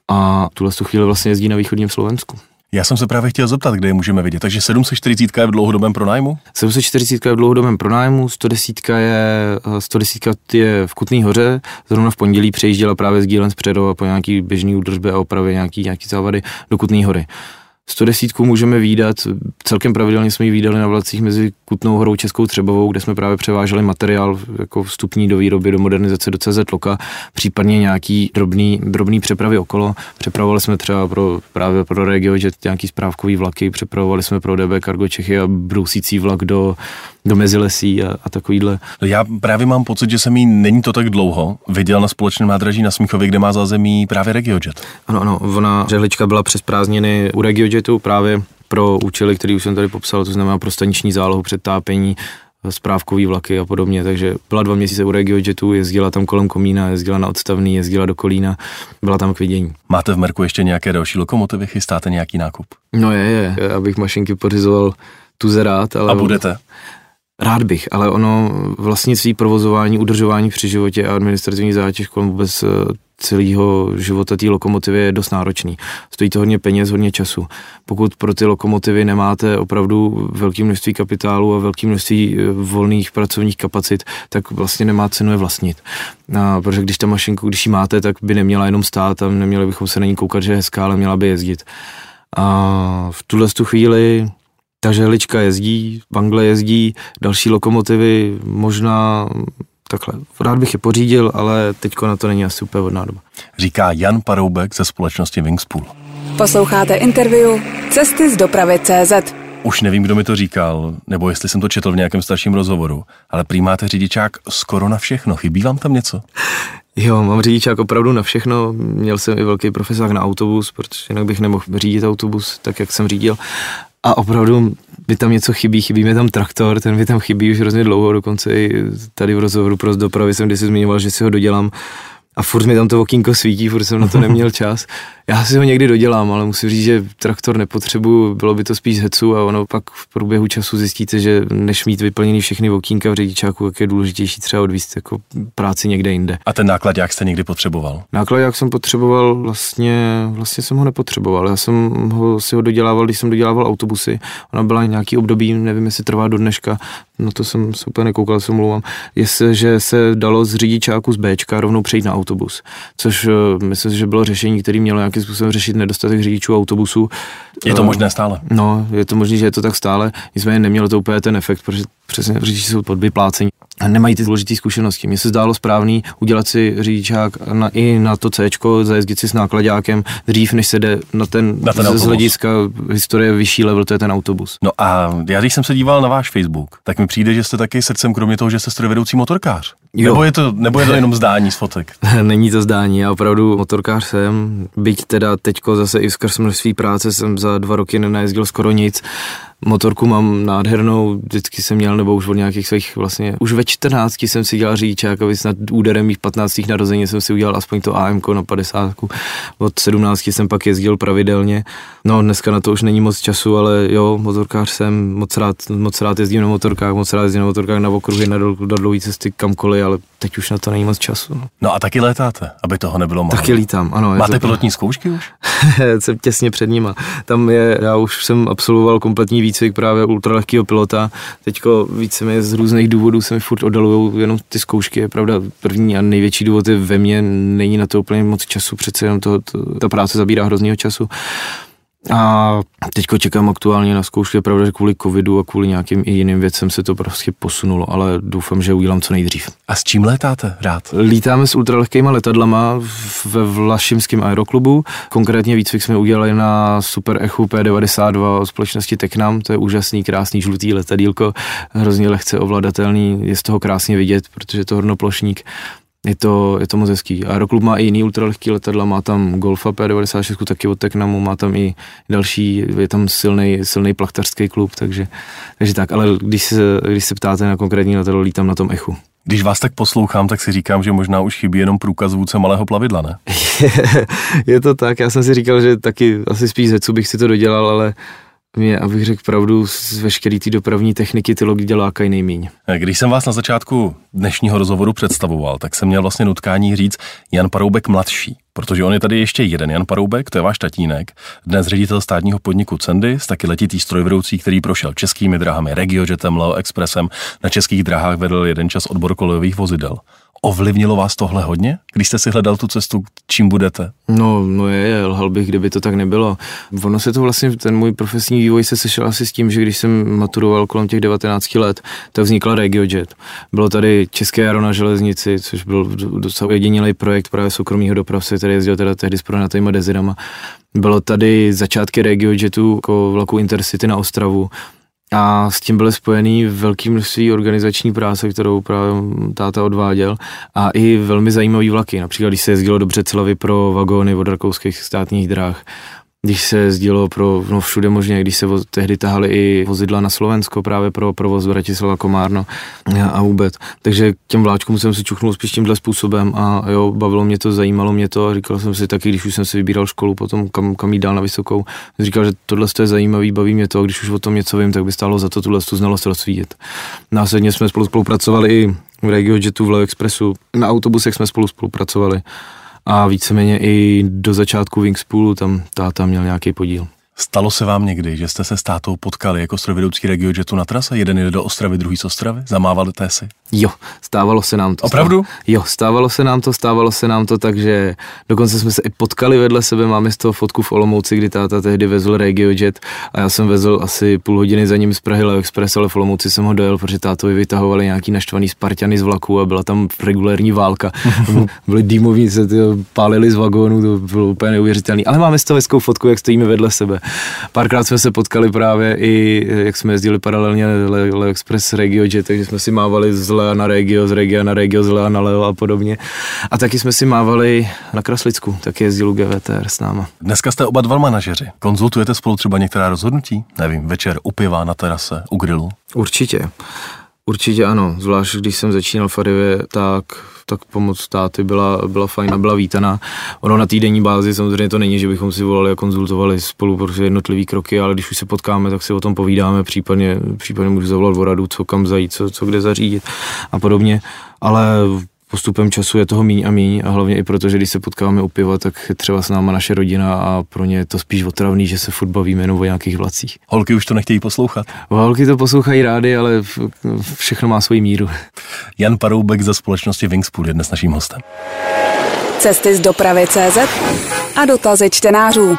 a tuhle tu chvíli vlastně jezdí na východním Slovensku. Já jsem se právě chtěl zeptat, kde je můžeme vidět. Takže 740 je v dlouhodobém pronájmu? 740 je v dlouhodobém pronájmu, 110 je, 110 je v Kutný hoře, zrovna v pondělí přejížděla právě z Gílen z Předova po nějaký běžný údržbě a opravě nějaký, nějaký závady do Kutný hory. 110 můžeme výdat, celkem pravidelně jsme ji výdali na vlacích mezi Kutnou horou Českou Třebovou, kde jsme právě převáželi materiál jako vstupní do výroby, do modernizace do CZ Loka, případně nějaký drobný, drobný přepravy okolo. Přepravovali jsme třeba pro, právě pro RegioJet nějaký správkový vlaky, přepravovali jsme pro DB Cargo Čechy a brousící vlak do, do mezilesí a, a takovýhle. Já právě mám pocit, že jsem jí není to tak dlouho viděl na společném nádraží na Smíchově, kde má zázemí právě RegioJet. Ano, ano, ona žehlička byla přes prázdniny u RegioJetu právě pro účely, který už jsem tady popsal, to znamená pro staniční zálohu, předtápění, správkový vlaky a podobně, takže byla dva měsíce u RegioJetu, jezdila tam kolem komína, jezdila na odstavný, jezdila do Kolína, byla tam k vidění. Máte v Merku ještě nějaké další lokomotivy, chystáte nějaký nákup? No je, je, abych mašinky pořizoval tuzerát, ale... A budete? Rád bych, ale ono vlastnictví, provozování, udržování při životě a administrativní zátěž kolem vůbec eh, celého života té lokomotivy je dost náročný. Stojí to hodně peněz, hodně času. Pokud pro ty lokomotivy nemáte opravdu velké množství kapitálu a velké množství eh, volných pracovních kapacit, tak vlastně nemá cenu je vlastnit. A protože když ta mašinku, když ji máte, tak by neměla jenom stát a neměli bychom se na ní koukat, že je hezká, ale měla by jezdit. A v tuhle tu chvíli ta žehlička jezdí, Bangle jezdí, další lokomotivy, možná takhle. Rád bych je pořídil, ale teďko na to není asi úplně vodná doba. Říká Jan Paroubek ze společnosti Wingspool. Posloucháte interview Cesty z dopravy CZ. Už nevím, kdo mi to říkal, nebo jestli jsem to četl v nějakém starším rozhovoru, ale prý máte řidičák skoro na všechno. Chybí vám tam něco? Jo, mám řidičák opravdu na všechno. Měl jsem i velký profesák na autobus, protože jinak bych nemohl řídit autobus tak, jak jsem řídil. A opravdu by tam něco chybí, chybí mi tam traktor, ten mi tam chybí už hrozně dlouho, dokonce i tady v rozhovoru pro dopravy jsem kdysi zmiňoval, že si ho dodělám a furt mi tam to okýnko svítí, furt jsem na to neměl čas. Já si ho někdy dodělám, ale musím říct, že traktor nepotřebuju, bylo by to spíš hecu a ono pak v průběhu času zjistíte, že než mít vyplněný všechny okýnka v řidičáku, jak je důležitější třeba odvíst jako práci někde jinde. A ten náklad, jak jste někdy potřeboval? Náklad, jak jsem potřeboval, vlastně, vlastně jsem ho nepotřeboval. Já jsem ho, si ho dodělával, když jsem dodělával autobusy. Ona byla nějaký období, nevím, jestli trvá do dneška, no to jsem se úplně nekoukal, se mluvám, jestli, že se dalo z řidičáku z Bčka rovnou přejít na autobus, což uh, myslím, že bylo řešení, které mělo nějakým způsobem řešit nedostatek řidičů autobusů. Je to uh, možné stále? No, je to možné, že je to tak stále, nicméně nemělo to úplně ten efekt, protože přesně řidiči jsou podvyplácení a nemají ty důležité zkušenosti. Mně se zdálo správný udělat si řidičák na, i na to C, zajezdit si s nákladákem dřív, než se jde na ten, na ten z, z hlediska historie vyšší level, to je ten autobus. No a já když jsem se díval na váš Facebook, tak mi přijde, že jste taky srdcem, kromě toho, že jste strojvedoucí motorkář. Jo. Nebo je to, nebo je to jenom zdání z fotek? Není to zdání, já opravdu motorkář jsem, byť teda teďko zase i skrz množství práce jsem za dva roky nenajezdil skoro nic, Motorku mám nádhernou, vždycky jsem měl, nebo už od nějakých svých vlastně, už ve 14 jsem si dělal řidičák a snad úderem mých 15. narození jsem si udělal aspoň to AMK na 50. Od 17 jsem pak jezdil pravidelně. No dneska na to už není moc času, ale jo, motorkář jsem, moc rád, moc rád jezdím na motorkách, moc rád jezdím na motorkách na okruhy, na, dl, na dlouhé cesty kamkoliv, ale teď už na to není moc času. No, no a taky létáte, aby toho nebylo málo. Taky lítám, ano. Máte to... pilotní zkoušky už? jsem těsně před nima. Tam je, já už jsem absolvoval kompletní výcvik právě ultralehkého pilota. Teďko více z různých důvodů se mi furt oddalují jenom ty zkoušky. Je pravda, první a největší důvod je ve mně, není na to úplně moc času, přece jenom to, to ta práce zabírá hroznýho času. A teďko čekám aktuálně na zkoušky, je pravda, že kvůli covidu a kvůli nějakým i jiným věcem se to prostě posunulo, ale doufám, že udělám co nejdřív. A s čím létáte rád? Lítáme s ultralehkýma letadlama ve Vlašimském aeroklubu. Konkrétně výcvik jsme udělali na Super Echu P92 od společnosti Teknam. To je úžasný, krásný žlutý letadílko, hrozně lehce ovladatelný, je z toho krásně vidět, protože je to hornoplošník je to, je to moc hezký. Aeroklub má i jiný ultralehký letadla, má tam Golfa P96 taky od Teknamu, má tam i další, je tam silný, silný plachtařský klub, takže, takže tak, ale když se, když se ptáte na konkrétní letadlo, lítám na tom Echu. Když vás tak poslouchám, tak si říkám, že možná už chybí jenom průkaz vůdce malého plavidla, ne? je, to tak, já jsem si říkal, že taky asi spíš ze bych si to dodělal, ale mě, abych řekl pravdu, z veškeré té dopravní techniky ty logy lákají nejmíň. Když jsem vás na začátku dnešního rozhovoru představoval, tak jsem měl vlastně nutkání říct Jan Paroubek mladší, protože on je tady ještě jeden Jan Paroubek, to je váš tatínek, dnes ředitel státního podniku Cendis, taky letitý strojvedoucí, který prošel českými drahami, Regiojetem, Leo Expressem, na českých drahách vedl jeden čas odbor kolejových vozidel. Ovlivnilo vás tohle hodně, když jste si hledal tu cestu, čím budete? No, no je, je, lhal bych, kdyby to tak nebylo. Ono se to vlastně, ten můj profesní vývoj se sešel asi s tím, že když jsem maturoval kolem těch 19 let, tak vznikla RegioJet. Bylo tady České jaro na železnici, což byl docela jedinilý projekt právě soukromého dopravce, který jezdil teda tehdy s pronatýma dezirama. Bylo tady začátky RegioJetu jako vlaku Intercity na Ostravu, a s tím byly spojený velké množství organizační práce, kterou právě táta odváděl a i velmi zajímavý vlaky. Například, když se jezdilo do Břeclavy pro vagóny od rakouských státních dráh, když se jezdilo pro, no všude možně, když se vo, tehdy tahali i vozidla na Slovensko právě pro provoz Bratislava Komárno a vůbec. Takže těm vláčkům jsem si čuchnul spíš tímhle způsobem a jo, bavilo mě to, zajímalo mě to a říkal jsem si taky, když už jsem si vybíral školu potom, kam, kam jít dál na vysokou, říkal, že tohle je zajímavý, baví mě to a když už o tom něco vím, tak by stálo za to tuhle tu znalost rozvíjet. Následně jsme spolu spolupracovali i v RegioJetu, v Leo Expressu, na autobusech jsme spolu spolupracovali a víceméně i do začátku Wingspoolu tam táta měl nějaký podíl. Stalo se vám někdy, že jste se s tátou potkali jako strojvedoucí regiojetu na trase? Jeden jde do Ostravy, druhý z Ostravy? Zamávali si? Jo, stávalo se nám to. Opravdu? Jo, stávalo se nám to, stávalo se nám to, takže dokonce jsme se i potkali vedle sebe, máme z toho fotku v Olomouci, kdy táta tehdy vezl regiojet a já jsem vezl asi půl hodiny za ním z Prahy Leo Express, ale v Olomouci jsem ho dojel, protože tátovi vytahovali nějaký naštvaný Spartany z vlaku a byla tam regulární válka. Byly se pálili z vagónu, to bylo úplně neuvěřitelné. Ale máme z toho hezkou fotku, jak stojíme vedle sebe. Párkrát jsme se potkali právě i, jak jsme jezdili paralelně Leo Express regiojet, takže jsme si mávali z Lea na Regio, z Regia na Regio, z Lea na Leo a podobně. A taky jsme si mávali na Kraslicku, taky jezdil GVTR s náma. Dneska jste oba dva manažeři. Konzultujete spolu třeba některá rozhodnutí? Nevím, večer u piva, na terase, u grilu? Určitě. Určitě ano, zvlášť když jsem začínal v Arivě, tak, tak pomoc státy byla, byla fajn a byla vítaná. Ono na týdenní bázi samozřejmě to není, že bychom si volali a konzultovali spolu prostě jednotlivý kroky, ale když už se potkáme, tak si o tom povídáme, případně, případně můžu zavolat o radu, co kam zajít, co, co kde zařídit a podobně. Ale postupem času je toho míň a míň a hlavně i proto, že když se potkáváme u piva, tak třeba s náma naše rodina a pro ně je to spíš otravný, že se furt bavíme jenom o nějakých vlacích. Holky už to nechtějí poslouchat. Holky to poslouchají rády, ale všechno má svoji míru. Jan Paroubek ze společnosti Wingspool je dnes naším hostem. Cesty z dopravy CZ a dotazy čtenářů.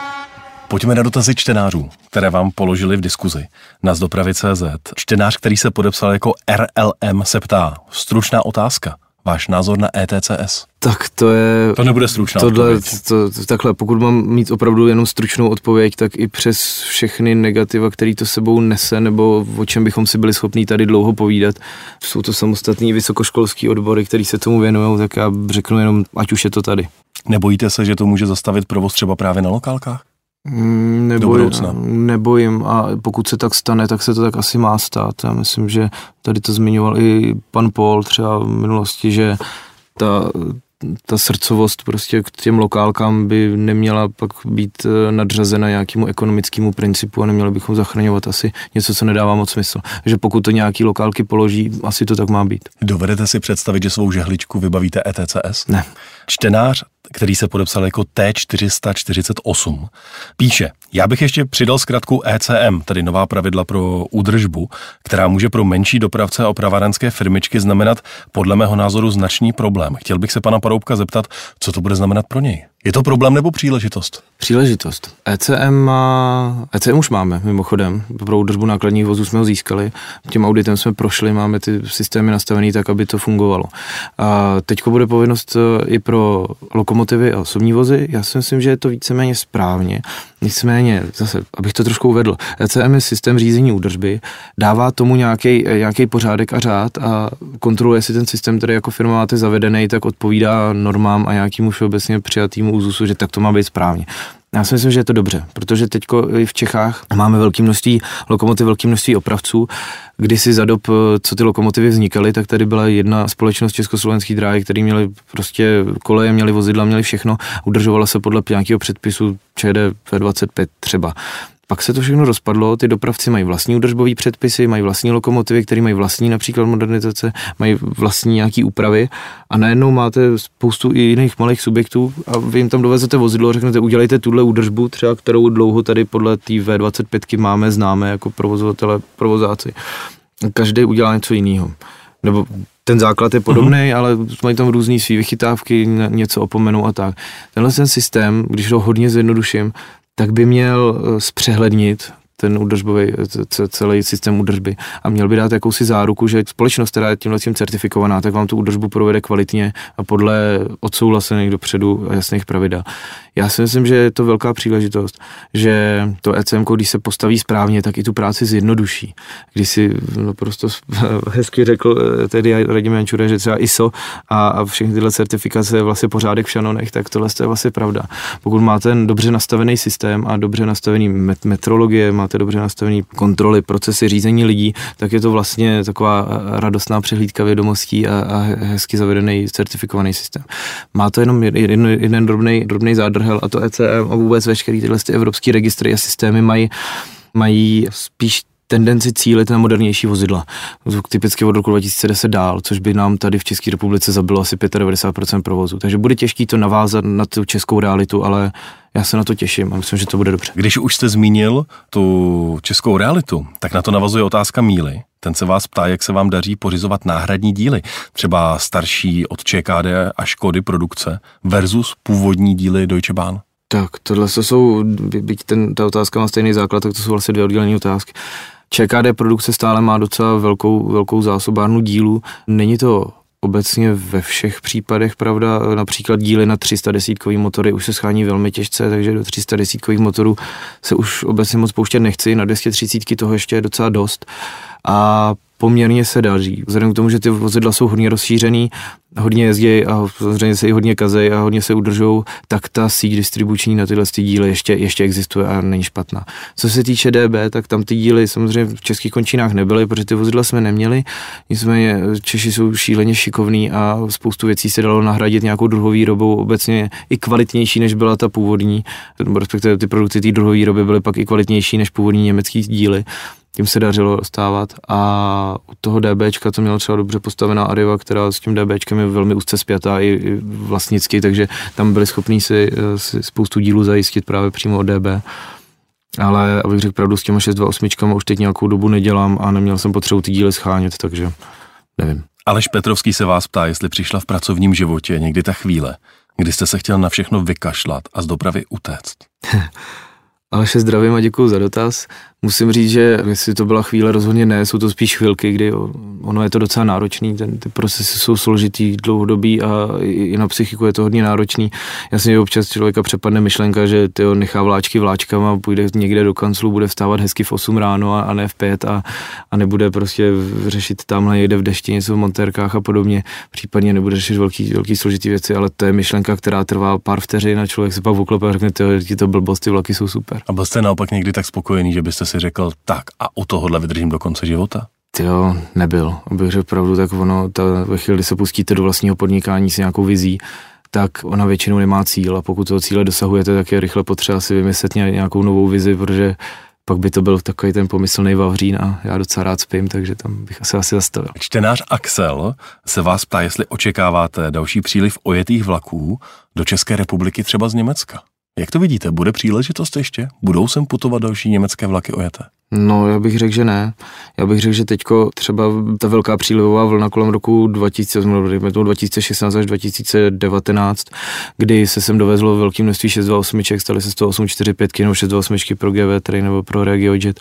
Pojďme na dotazy čtenářů, které vám položili v diskuzi na CZ. Čtenář, který se podepsal jako RLM, se ptá, stručná otázka. Váš názor na ETCS? Tak to je... To nebude stručná tohle, odpověď. To, to, takhle, pokud mám mít opravdu jenom stručnou odpověď, tak i přes všechny negativa, který to sebou nese, nebo o čem bychom si byli schopni tady dlouho povídat, jsou to samostatní vysokoškolský odbory, který se tomu věnují, tak já řeknu jenom, ať už je to tady. Nebojíte se, že to může zastavit provoz třeba právě na lokálkách? Mm, nebojím, nebojím a pokud se tak stane, tak se to tak asi má stát. Já myslím, že tady to zmiňoval i pan Paul třeba v minulosti, že ta, ta srdcovost prostě k těm lokálkám by neměla pak být eh, nadřazena nějakému ekonomickému principu a neměli bychom zachraňovat asi něco, co nedává moc smysl. že pokud to nějaký lokálky položí, asi to tak má být. Dovedete si představit, že svou žehličku vybavíte ETCS? Ne. Čtenář který se podepsal jako T448. Píše, já bych ještě přidal zkratku ECM, tedy nová pravidla pro údržbu, která může pro menší dopravce a opravárenské firmičky znamenat podle mého názoru značný problém. Chtěl bych se pana Paroubka zeptat, co to bude znamenat pro něj. Je to problém nebo příležitost? Příležitost. ECM, má, ECM už máme, mimochodem. Pro údržbu nákladních vozů jsme ho získali. Tím auditem jsme prošli, máme ty systémy nastavené tak, aby to fungovalo. A teď bude povinnost e, i pro lokomotivy a osobní vozy. Já si myslím, že je to víceméně správně. Nicméně, zase, abych to trošku uvedl, ECM je systém řízení údržby, dává tomu nějaký pořádek a řád a kontroluje si ten systém, který jako firma máte zavedený, tak odpovídá normám a nějakému všeobecně přijatýmu úzusu, že tak to má být správně. Já si myslím, že je to dobře, protože teď v Čechách máme velké množství lokomotiv, velké množství opravců. Kdysi za dob, co ty lokomotivy vznikaly, tak tady byla jedna společnost Československý dráhy, který měli prostě koleje, měli vozidla, měli všechno, udržovala se podle nějakého předpisu ČD 25 třeba. Pak se to všechno rozpadlo, ty dopravci mají vlastní údržbové předpisy, mají vlastní lokomotivy, které mají vlastní například modernizace, mají vlastní nějaký úpravy a najednou máte spoustu i jiných malých subjektů a vy jim tam dovezete vozidlo a řeknete, udělejte tuhle údržbu, třeba kterou dlouho tady podle té V25 máme, známe jako provozovatele, provozáci. Každý udělá něco jiného. Nebo ten základ je podobný, mm-hmm. ale mají tam různé svý vychytávky, něco opomenou a tak. Tenhle ten systém, když to hodně zjednoduším, tak by měl eh, zpřehlednit ten údržbový, celý systém údržby a měl by dát jakousi záruku, že společnost, která je tímhle tím certifikovaná, tak vám tu údržbu provede kvalitně a podle odsouhlasených dopředu a jasných pravidel. Já si myslím, že je to velká příležitost, že to ECM, když se postaví správně, tak i tu práci zjednoduší. Když si prostě hezky řekl eh, tedy Radim Jančure, že třeba ISO a, a všechny tyhle certifikace je vlastně pořádek v šanonech, tak tohle je vlastně pravda. Pokud máte ten dobře nastavený systém a dobře nastavený met- metrologie, máte dobře nastavený kontroly, procesy řízení lidí, tak je to vlastně taková eh, radostná přehlídka vědomostí a, a hezky zavedený certifikovaný systém. Má to jenom jeden, jeden drobný, drobný zádrh Underhill a to ECM a vůbec veškeré tyhle ty evropské registry a systémy mají, mají spíš tendenci cílit na modernější vozidla. Typicky od roku 2010 dál, což by nám tady v České republice zabilo asi 95% provozu. Takže bude těžké to navázat na tu českou realitu, ale já se na to těším a myslím, že to bude dobře. Když už jste zmínil tu českou realitu, tak na to navazuje otázka Míly. Ten se vás ptá, jak se vám daří pořizovat náhradní díly, třeba starší od ČKD a Škody produkce versus původní díly Deutsche Bahn. Tak, tohle jsou, byť ten, ta otázka má stejný základ, tak to jsou vlastně dvě oddělené otázky. ČKD produkce stále má docela velkou, velkou zásobárnu dílů. Není to obecně ve všech případech, pravda, například díly na 310 motory už se schání velmi těžce, takže do 310 motorů se už obecně moc pouštět nechci, na 230 toho ještě je docela dost. A poměrně se daří. Vzhledem k tomu, že ty vozidla jsou hodně rozšířený, hodně jezdí a samozřejmě se i hodně kazej a hodně se udržou, tak ta síť distribuční na tyhle ty díly ještě, ještě existuje a není špatná. Co se týče DB, tak tam ty díly samozřejmě v českých končinách nebyly, protože ty vozidla jsme neměli, nicméně Češi jsou šíleně šikovní a spoustu věcí se dalo nahradit nějakou druhou výrobou, obecně i kvalitnější, než byla ta původní, respektive ty produkty té druhé výroby byly pak i kvalitnější než původní německý díly tím se dařilo dostávat a u toho DBčka to mělo třeba dobře postavená Arriva, která s tím DBčkem je velmi úzce spjatá i, i vlastnicky, takže tam byli schopní si, eh, si spoustu dílů zajistit právě přímo od DB. Ale abych řekl pravdu, s těma 628 už teď nějakou dobu nedělám a neměl jsem potřebu ty díly schánět, takže nevím. Aleš Petrovský se vás ptá, jestli přišla v pracovním životě někdy ta chvíle, kdy jste se chtěl na všechno vykašlat a z dopravy utéct. Aleše, zdravím a děkuji za dotaz. Musím říct, že jestli to byla chvíle, rozhodně ne, jsou to spíš chvilky, kdy ono je to docela náročný, ten, ty procesy jsou složitý, dlouhodobý a i na psychiku je to hodně náročný. Jasně, občas člověka přepadne myšlenka, že ty nechá vláčky vláčkama, půjde někde do kanclu, bude vstávat hezky v 8 ráno a, a ne v 5 a, a nebude prostě řešit tamhle někde v dešti něco v montérkách a podobně, případně nebude řešit velký, velký složitý věci, ale to je myšlenka, která trvá pár vteřin a člověk se pak uklope a řekne, ty to blbost, ty vlaky jsou super. A byl jste naopak někdy tak spokojený, že byste si řekl, tak a u tohohle vydržím do konce života? Ty jo, nebyl. Abych řekl pravdu, tak ono, ta, ve chvíli, kdy se pustíte do vlastního podnikání s nějakou vizí, tak ona většinou nemá cíl a pokud toho cíle dosahujete, tak je rychle potřeba si vymyslet nějakou novou vizi, protože pak by to byl takový ten pomyslný vavřín a já docela rád spím, takže tam bych se asi zastavil. Čtenář Axel se vás ptá, jestli očekáváte další příliv ojetých vlaků do České republiky třeba z Německa. Jak to vidíte? Bude příležitost ještě? Budou sem putovat další německé vlaky ojeté? No, já bych řekl, že ne. Já bych řekl, že teďko třeba ta velká přílivová vlna kolem roku 2016 až 2019, kdy se sem dovezlo velké množství 628, staly se 10845 nebo 628 pro GV Train nebo pro RegioJet.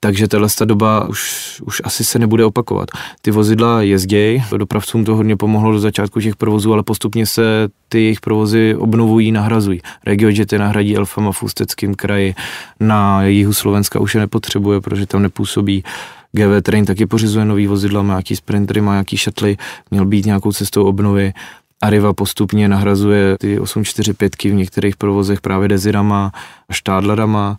Takže tahle doba už, už asi se nebude opakovat. Ty vozidla jezdějí, dopravcům to hodně pomohlo do začátku těch provozů, ale postupně se ty jejich provozy obnovují, nahrazují. RegioJety nahradí Elfama v Ústeckém kraji, na jihu Slovenska už je nepotřebuje, protože tam nepůsobí. GV Train taky pořizuje nový vozidla, má nějaký sprintery, má nějaký šatly, měl být nějakou cestou obnovy. Arriva postupně nahrazuje ty 845 v některých provozech právě Desirama a Štádlerama.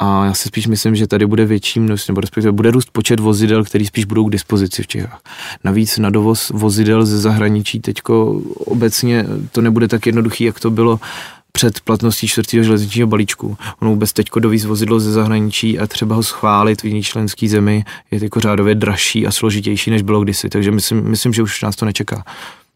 A já si spíš myslím, že tady bude větší množství, nebo respektive bude růst počet vozidel, který spíš budou k dispozici v Čechách. Navíc na dovoz vozidel ze zahraničí teďko obecně to nebude tak jednoduchý, jak to bylo před platností čtvrtého železničního balíčku. Ono vůbec teďko dovíz vozidlo ze zahraničí a třeba ho schválit v jiný členský zemi je jako řádově dražší a složitější, než bylo kdysi. Takže myslím, myslím, že už nás to nečeká.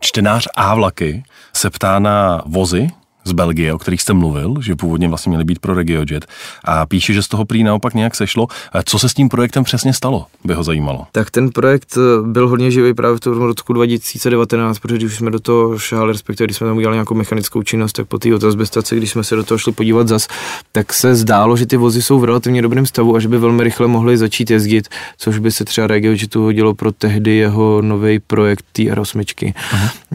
Čtenář A vlaky se ptá na vozy, z Belgie, o kterých jste mluvil, že původně vlastně měly být pro RegioJet a píše, že z toho prý naopak nějak sešlo. Co se s tím projektem přesně stalo, by ho zajímalo? Tak ten projekt eh, byl hodně živý právě v tom roku 2019, protože když jsme do toho šáli, respektive když jsme tam udělali nějakou mechanickou činnost, tak po té otazbestaci, když jsme se do toho šli podívat zas, tak se zdálo, že ty vozy jsou v relativně dobrém stavu a že by velmi rychle mohly začít jezdit, což by se třeba RegioJetu hodilo pro tehdy jeho nový projekt té R8.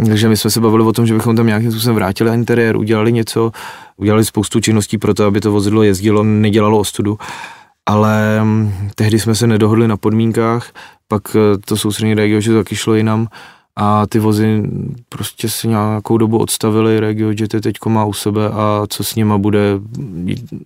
Takže my jsme se bavili o tom, že bychom tam nějakým způsobem vrátili interiér, udělali udělali něco, udělali spoustu činností pro to, aby to vozidlo jezdilo, nedělalo ostudu, ale mm, tehdy jsme se nedohodli na podmínkách, pak eh, to že to taky šlo jinam a ty vozy prostě se nějakou dobu odstavily, RegioJet teďko má u sebe a co s nima bude,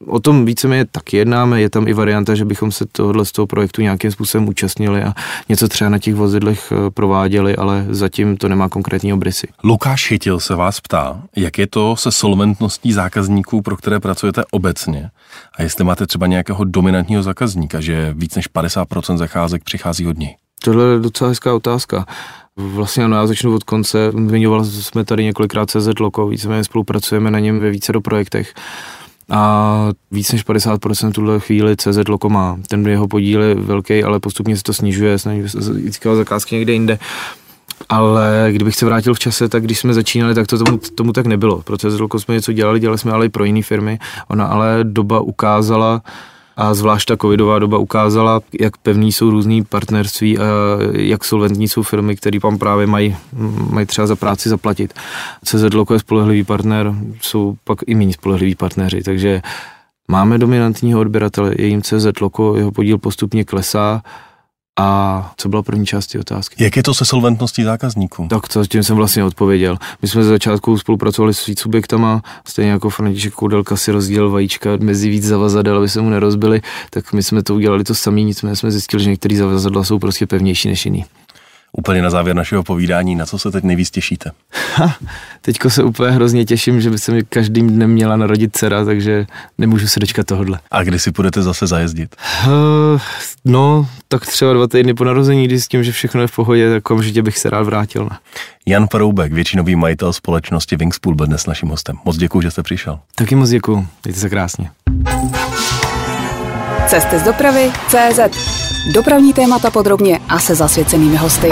o tom víceméně taky jednáme, je tam i varianta, že bychom se tohle z toho projektu nějakým způsobem účastnili a něco třeba na těch vozidlech eh, prováděli, ale zatím to nemá konkrétní obrysy. Lukáš Chytil se vás ptá, jak je to se solventností zákazníků, pro které pracujete obecně a jestli máte třeba nějakého dominantního zákazníka, že víc než 50% zacházek přichází od něj. Tohle je docela hezká otázka. Vlastně ano, já začnu od konce. Zmiňoval jsme tady několikrát CZ Loko, víceméně spolupracujeme na něm ve více do projektech. A víc než 50% v tuhle chvíli CZ Loko má. Ten jeho podíl je velký, ale postupně se to snižuje, snaží získávat zakázky někde jinde. Ale kdybych se vrátil v čase, tak když jsme začínali, tak to tomu, tomu tak nebylo. Pro CZ Loko jsme něco dělali, dělali jsme ale i pro jiné firmy. Ona ale doba ukázala, a zvlášť ta covidová doba ukázala, jak pevný jsou různý partnerství a jak solventní jsou firmy, které tam právě mají, mají třeba za práci zaplatit. CZ Loco je spolehlivý partner, jsou pak i méně spolehliví partneři, takže máme dominantního odběratele, je jim CZ Loco, jeho podíl postupně klesá, a co byla první část té otázky? Jak je to se solventností zákazníků? Tak to, tím jsem vlastně odpověděl. My jsme ze začátku spolupracovali s víc subjektama, stejně jako František Koudelka si rozdělil vajíčka mezi víc zavazadel, aby se mu nerozbili, tak my jsme to udělali to samý, nicméně jsme zjistili, že některé zavazadla jsou prostě pevnější než jiný. Úplně na závěr našeho povídání, na co se teď nejvíc těšíte? Ha, teďko se úplně hrozně těším, že by se mi každým dnem měla narodit dcera, takže nemůžu se dočkat tohodle. A kdy si budete zase zajezdit? Uh, no, tak třeba dva týdny po narození, kdy s tím, že všechno je v pohodě, tak okamžitě bych se rád vrátil. Ne? Jan Paroubek, většinový majitel společnosti Wingspool, byl dnes naším hostem. Moc děkuji, že jste přišel. Taky moc děkuji, mějte se krásně. Cesty z dopravy CZ. Dopravní témata podrobně a se zasvěcenými hosty.